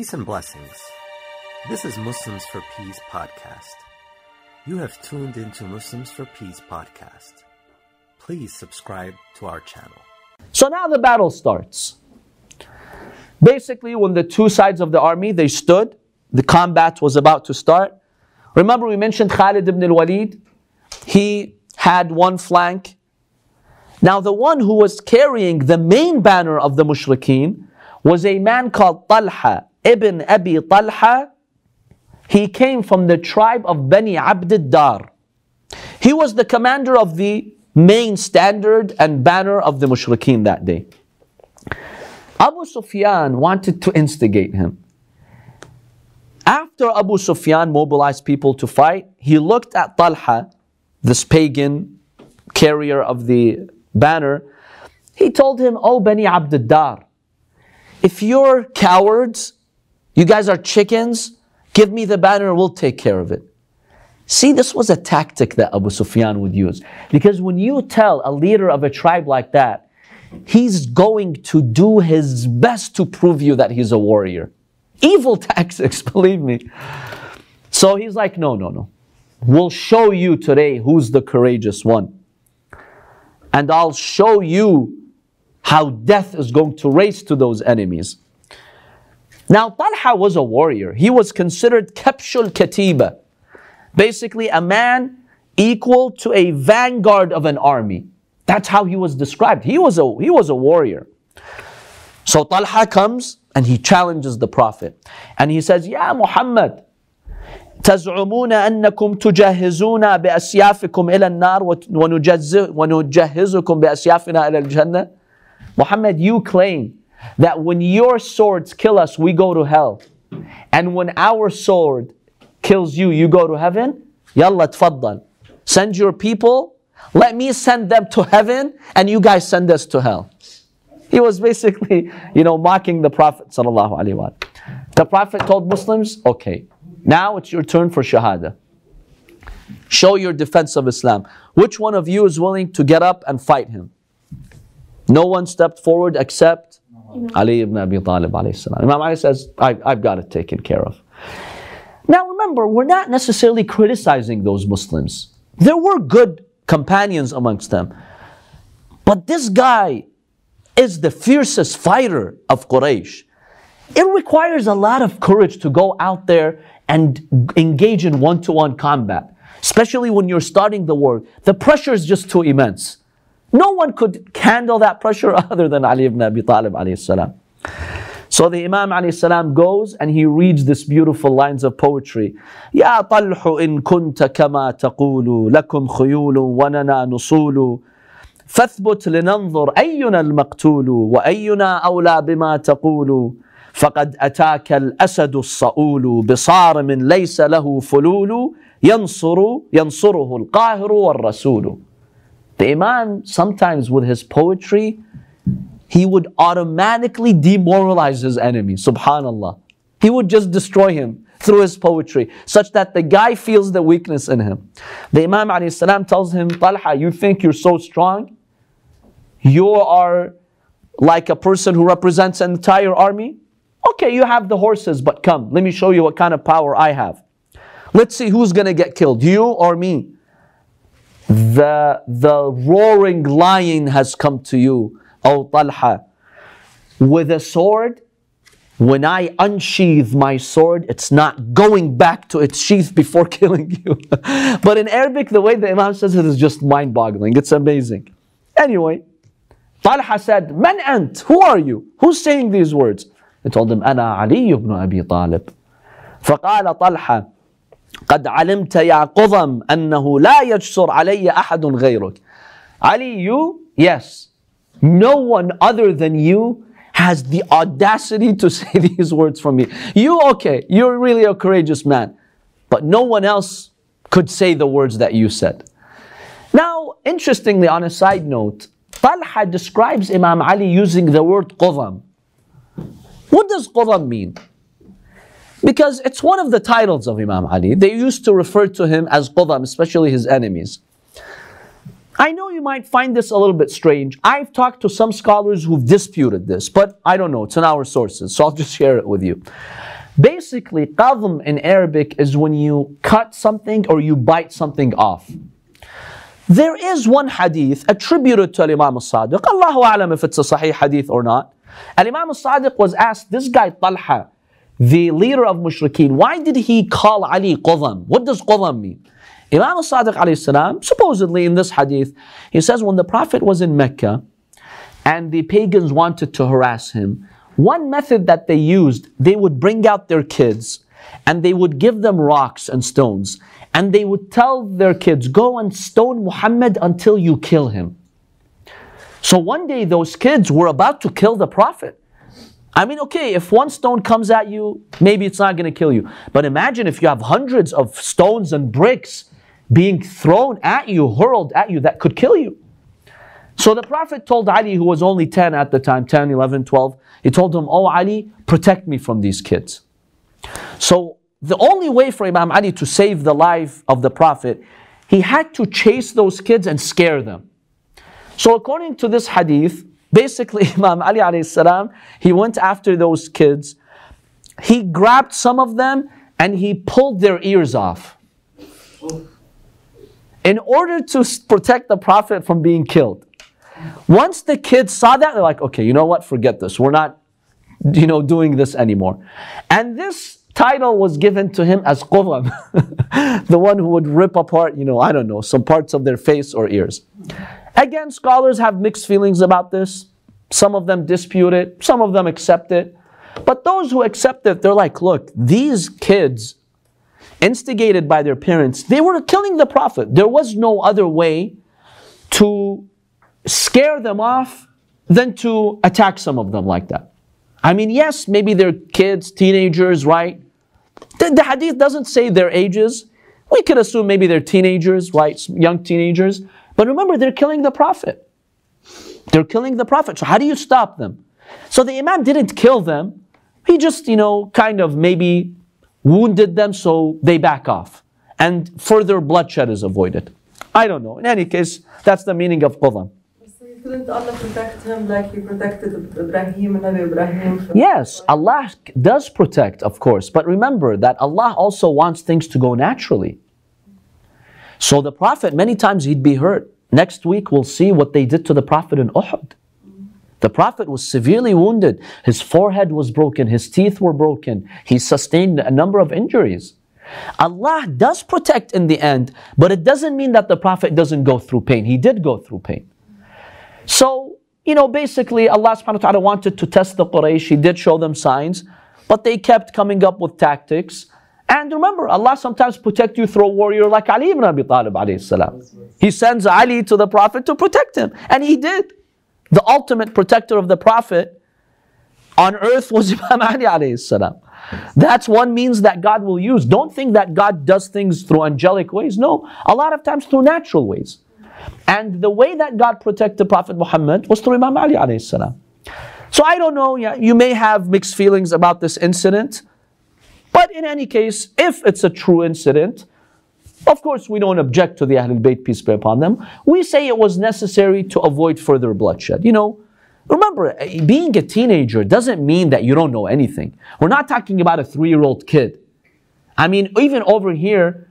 Peace and blessings. This is Muslims for Peace podcast. You have tuned into Muslims for Peace podcast. Please subscribe to our channel. So now the battle starts. Basically, when the two sides of the army they stood, the combat was about to start. Remember, we mentioned Khalid ibn al-Walid. He had one flank. Now, the one who was carrying the main banner of the mushrikeen was a man called Talha ibn Abi Talha. He came from the tribe of Bani Abd dar He was the commander of the main standard and banner of the mushrikeen that day. Abu Sufyan wanted to instigate him. After Abu Sufyan mobilized people to fight, he looked at Talha, this pagan carrier of the banner. He told him, Oh, Bani Abd Dar, if you're cowards, you guys are chickens, give me the banner, we'll take care of it. See, this was a tactic that Abu Sufyan would use. Because when you tell a leader of a tribe like that, he's going to do his best to prove you that he's a warrior. Evil tactics, believe me. So he's like, no, no, no. We'll show you today who's the courageous one. And I'll show you how death is going to race to those enemies. Now, Talha was a warrior. He was considered Kapshul Katiba, basically a man equal to a vanguard of an army. That's how he was described. He was a, he was a warrior. So Talha comes and he challenges the Prophet. And he says, Ya Muhammad, تزعمون أنكم تجهزون بأسيافكم إلى النار ونجهزكم بأسيافنا إلى الجنة Muhammad, you claim that when your swords kill us, we go to hell. And when our sword kills you, you go to heaven. Yalla tfaddal. Send your people. Let me send them to heaven and you guys send us to hell. He was basically, you know, mocking the Prophet sallallahu. The Prophet told Muslims, okay, now it's your turn for shahada. Show your defense of Islam. Which one of you is willing to get up and fight him? No one stepped forward except Ali ibn Abi Talib Imam Ali says, I, I've got it taken care of. Now remember, we're not necessarily criticizing those Muslims. There were good companions amongst them. But this guy is the fiercest fighter of Quraysh. It requires a lot of courage to go out there and engage in one to one combat, especially when you're starting the war. The pressure is just too immense. No one could handle that pressure other than Ali ibn Abi Talib alayhi So the Imam salam goes and he reads this beautiful lines of poetry. يا طلح إن كنت كما تقول لكم خيول وننا نصول فاثبت لننظر أينا المقتول وأينا أولى بما تقول فقد أتاك الأسد الصؤول بصارم ليس له فلول ينصر ينصره القاهر والرسول The Imam sometimes with his poetry he would automatically demoralize his enemy subhanallah he would just destroy him through his poetry such that the guy feels the weakness in him the Imam السلام, tells him Talha you think you're so strong you are like a person who represents an entire army Okay, you have the horses, but come, let me show you what kind of power I have. Let's see who's going to get killed, you or me. The, the roaring lion has come to you, O Talha. With a sword, when I unsheath my sword, it's not going back to its sheath before killing you. but in Arabic, the way the Imam says it is just mind boggling. It's amazing. Anyway, Talha said, Man ant, who are you? Who's saying these words? He told him, أنا علي بن أبي طالب. فقال طلحة قد علمت يا قضم أنه لا يجسر علي أحد غيرك. Ali, you? Yes. No one other than you has the audacity to say these words from me. You, okay, you're really a courageous man. But no one else could say the words that you said. Now, interestingly, on a side note, Talha describes Imam Ali using the word qudam. What does Qudam mean? Because it's one of the titles of Imam Ali. They used to refer to him as Qudam, especially his enemies. I know you might find this a little bit strange. I've talked to some scholars who've disputed this, but I don't know. It's in our sources, so I'll just share it with you. Basically, qadm in Arabic is when you cut something or you bite something off. There is one hadith attributed to Imam al-Sadiq. Allahu alam if it's a sahih hadith or not. Imam al-Sadiq was asked, this guy Talha, the leader of mushrikeen, why did he call Ali qadam? What does qadam mean? Imam al-Sadiq alayhi supposedly in this hadith, he says when the Prophet was in Mecca and the pagans wanted to harass him, one method that they used, they would bring out their kids and they would give them rocks and stones and they would tell their kids, go and stone Muhammad until you kill him. So one day those kids were about to kill the Prophet. I mean, okay, if one stone comes at you, maybe it's not going to kill you. But imagine if you have hundreds of stones and bricks being thrown at you, hurled at you, that could kill you. So the Prophet told Ali, who was only 10 at the time 10, 11, 12, he told him, Oh, Ali, protect me from these kids. So the only way for Imam Ali to save the life of the Prophet, he had to chase those kids and scare them. So according to this hadith, basically Imam Ali alayhi salam, he went after those kids. He grabbed some of them and he pulled their ears off. In order to protect the Prophet from being killed. Once the kids saw that, they're like, okay, you know what? Forget this. We're not, you know, doing this anymore. And this title was given to him as Qudam, the one who would rip apart, you know, I don't know, some parts of their face or ears. Again, scholars have mixed feelings about this. Some of them dispute it, some of them accept it. But those who accept it, they're like, look, these kids, instigated by their parents, they were killing the Prophet. There was no other way to scare them off than to attack some of them like that. I mean, yes, maybe they're kids, teenagers, right? The, the hadith doesn't say their ages. We could assume maybe they're teenagers, right? Young teenagers. But remember, they're killing the Prophet. They're killing the Prophet. So how do you stop them? So the Imam didn't kill them. He just, you know, kind of maybe wounded them so they back off. And further bloodshed is avoided. I don't know. In any case, that's the meaning of qadam. Couldn't Allah protect him like He protected Ibrahim and Nabi Ibrahim? Yes, Allah does protect, of course. But remember that Allah also wants things to go naturally. So the Prophet, many times he'd be hurt. Next week we'll see what they did to the Prophet in Uhud. The Prophet was severely wounded. His forehead was broken, his teeth were broken, he sustained a number of injuries. Allah does protect in the end, but it doesn't mean that the Prophet doesn't go through pain. He did go through pain. So, you know, basically Allah subhanahu wa ta'ala wanted to test the Quraysh. He did show them signs, but they kept coming up with tactics. And remember, Allah sometimes protect you through a warrior like Ali ibn Abi Talib. He sends Ali to the Prophet to protect him. And he did. The ultimate protector of the Prophet on earth was Imam Ali. That's one means that God will use. Don't think that God does things through angelic ways. No, a lot of times through natural ways. And the way that God protected Prophet Muhammad was through Imam Ali. So I don't know, you may have mixed feelings about this incident. But in any case, if it's a true incident, of course we don't object to the Ahlul Bayt, peace be upon them. We say it was necessary to avoid further bloodshed. You know, remember, being a teenager doesn't mean that you don't know anything. We're not talking about a three-year-old kid. I mean, even over here,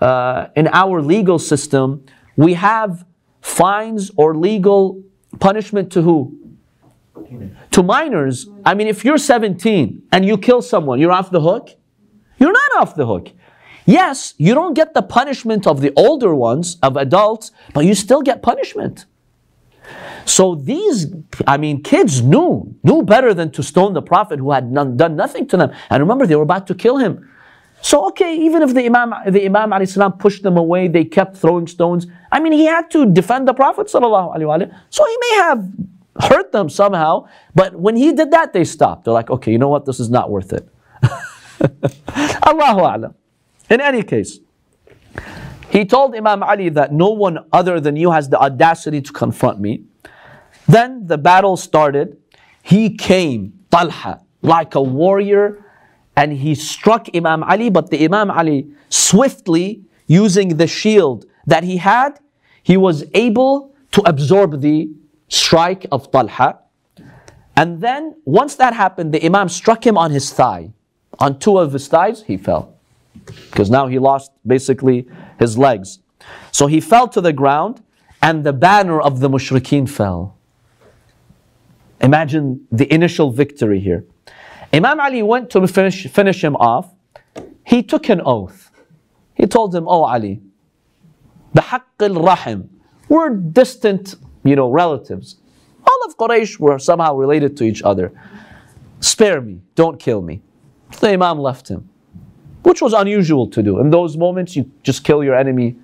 uh, in our legal system, we have fines or legal punishment to who? To minors. I mean, if you're 17 and you kill someone, you're off the hook? You're not off the hook. Yes, you don't get the punishment of the older ones, of adults, but you still get punishment. So these, I mean, kids knew, knew better than to stone the Prophet who had none, done nothing to them. And remember, they were about to kill him. So okay, even if the Imam, the Imam السلام, pushed them away, they kept throwing stones. I mean, he had to defend the Prophet sallallahu So he may have hurt them somehow, but when he did that, they stopped. They're like, okay, you know what? This is not worth it. Allahu A'lam. In any case, he told Imam Ali that no one other than you has the audacity to confront me. Then the battle started. He came, Talha, like a warrior and he struck Imam Ali, but the Imam Ali swiftly, using the shield that he had, he was able to absorb the strike of Talha. And then once that happened, the Imam struck him on his thigh. On two of his thighs, he fell. Because now he lost basically his legs. So he fell to the ground and the banner of the mushrikeen fell. Imagine the initial victory here. Imam Ali went to finish, finish him off. He took an oath. He told him, Oh Ali, بحق الرحم, we're distant, you know, relatives. All of Quraysh were somehow related to each other. Spare me, don't kill me. The Imam left him, which was unusual to do. In those moments, you just kill your enemy.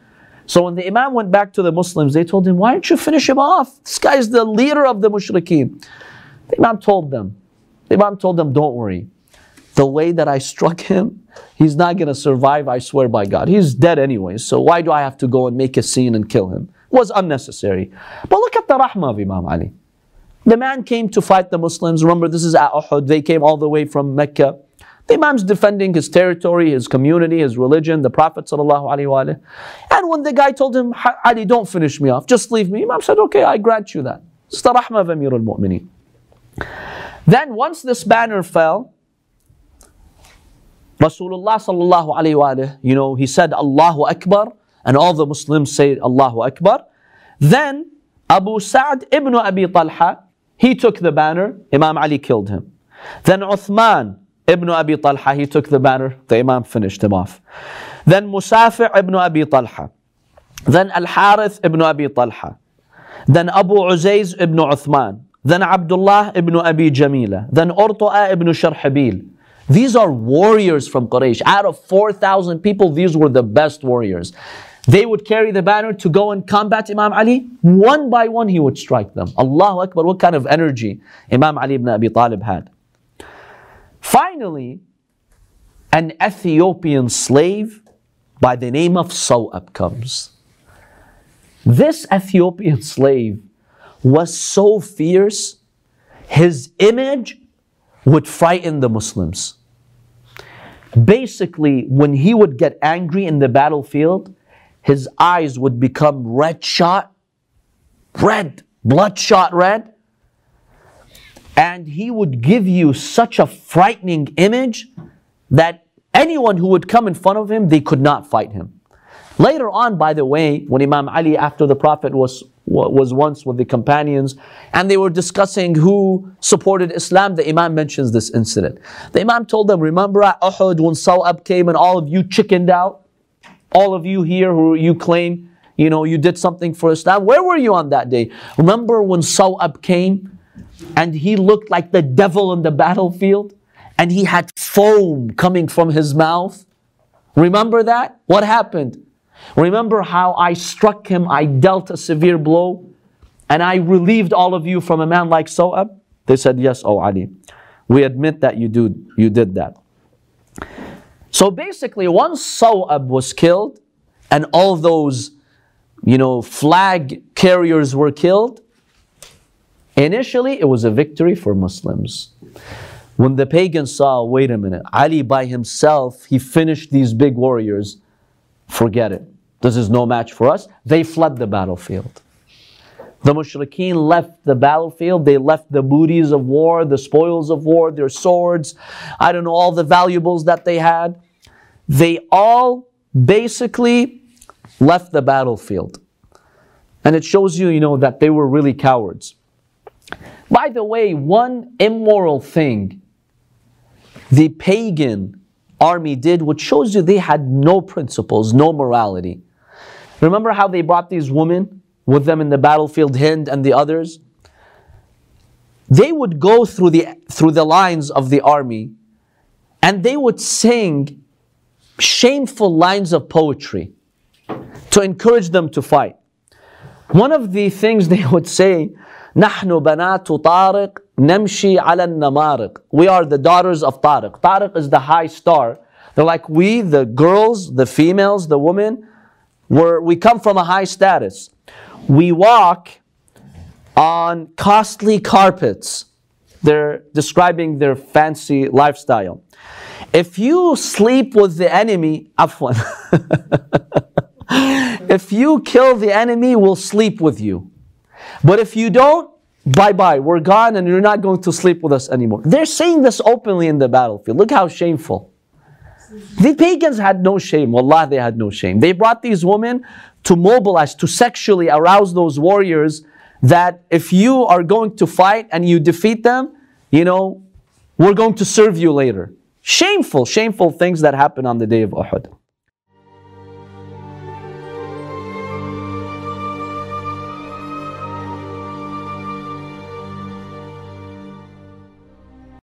So when the Imam went back to the Muslims, they told him, Why don't you finish him off? This guy is the leader of the mushrikeen. The Imam told them, the Imam told them, Don't worry. The way that I struck him, he's not going to survive, I swear by God. He's dead anyway, so why do I have to go and make a scene and kill him? It was unnecessary. But look at the rahmah of Imam Ali. The man came to fight the Muslims. Remember, this is at Uhud. They came all the way from Mecca. The Imam's defending his territory, his community, his religion, the Prophet. And when the guy told him, Ali, don't finish me off, just leave me, Imam said, Okay, I grant you that. It's the rahmah of Amir al Mu'mineen. Then once this banner fell, Rasulullah sallallahu you know, he said Allahu Akbar, and all the Muslims say Allahu Akbar. Then Abu Sa'd ibn Abi Talha, he took the banner, Imam Ali killed him. Then Uthman ibn Abi Talha, he took the banner, the Imam finished him off. Then Musafi' ibn Abi Talha. Then Al Harith ibn Abi Talha. Then Abu Uzayz ibn Uthman. Then Abdullah ibn Abi Jamila. Then Urta'a ibn Sharhabil. These are warriors from Quraysh. Out of 4,000 people, these were the best warriors. They would carry the banner to go and combat Imam Ali. One by one, he would strike them. Allahu Akbar, what kind of energy Imam Ali ibn Abi Talib had. Finally, an Ethiopian slave by the name of Sawab comes. This Ethiopian slave was so fierce, his image would frighten the Muslims. Basically, when he would get angry in the battlefield, his eyes would become red shot, red, bloodshot red, and he would give you such a frightening image that anyone who would come in front of him, they could not fight him. Later on, by the way, when Imam Ali, after the Prophet was was once with the companions and they were discussing who supported Islam, the Imam mentions this incident. The Imam told them, Remember at Uhud when Sawab came and all of you chickened out? All of you here who you claim, you know, you did something for Islam. Where were you on that day? Remember when Sawab came and he looked like the devil in the battlefield and he had foam coming from his mouth? Remember that? What happened? Remember how I struck him, I dealt a severe blow, and I relieved all of you from a man like Sawab? They said, Yes, O Ali. We admit that you, do, you did that. So basically, once Sawab was killed, and all those, you know, flag carriers were killed, initially it was a victory for Muslims. When the pagans saw, wait a minute, Ali by himself, he finished these big warriors Forget it. This is no match for us. They fled the battlefield. The mushrikeen left the battlefield. They left the booties of war, the spoils of war, their swords, I don't know, all the valuables that they had. They all basically left the battlefield. And it shows you, you know, that they were really cowards. By the way, one immoral thing the pagan army did, which shows you they had no principles, no morality. Remember how they brought these women with them in the battlefield, Hind and the others? They would go through the, through the lines of the army and they would sing shameful lines of poetry to encourage them to fight. One of the things they would say نحن بنات طارق نمشي على النمارق. We are the daughters of Tariq. Tariq is the high star. They're like we, the girls, the females, the women, we're, we come from a high status. We walk on costly carpets. They're describing their fancy lifestyle. If you sleep with the enemy, afwan. If you kill the enemy, we'll sleep with you. But if you don't, bye bye, we're gone and you're not going to sleep with us anymore. They're saying this openly in the battlefield. Look how shameful. The pagans had no shame. Wallah, they had no shame. They brought these women to mobilize, to sexually arouse those warriors that if you are going to fight and you defeat them, you know, we're going to serve you later. Shameful, shameful things that happen on the day of Uhud.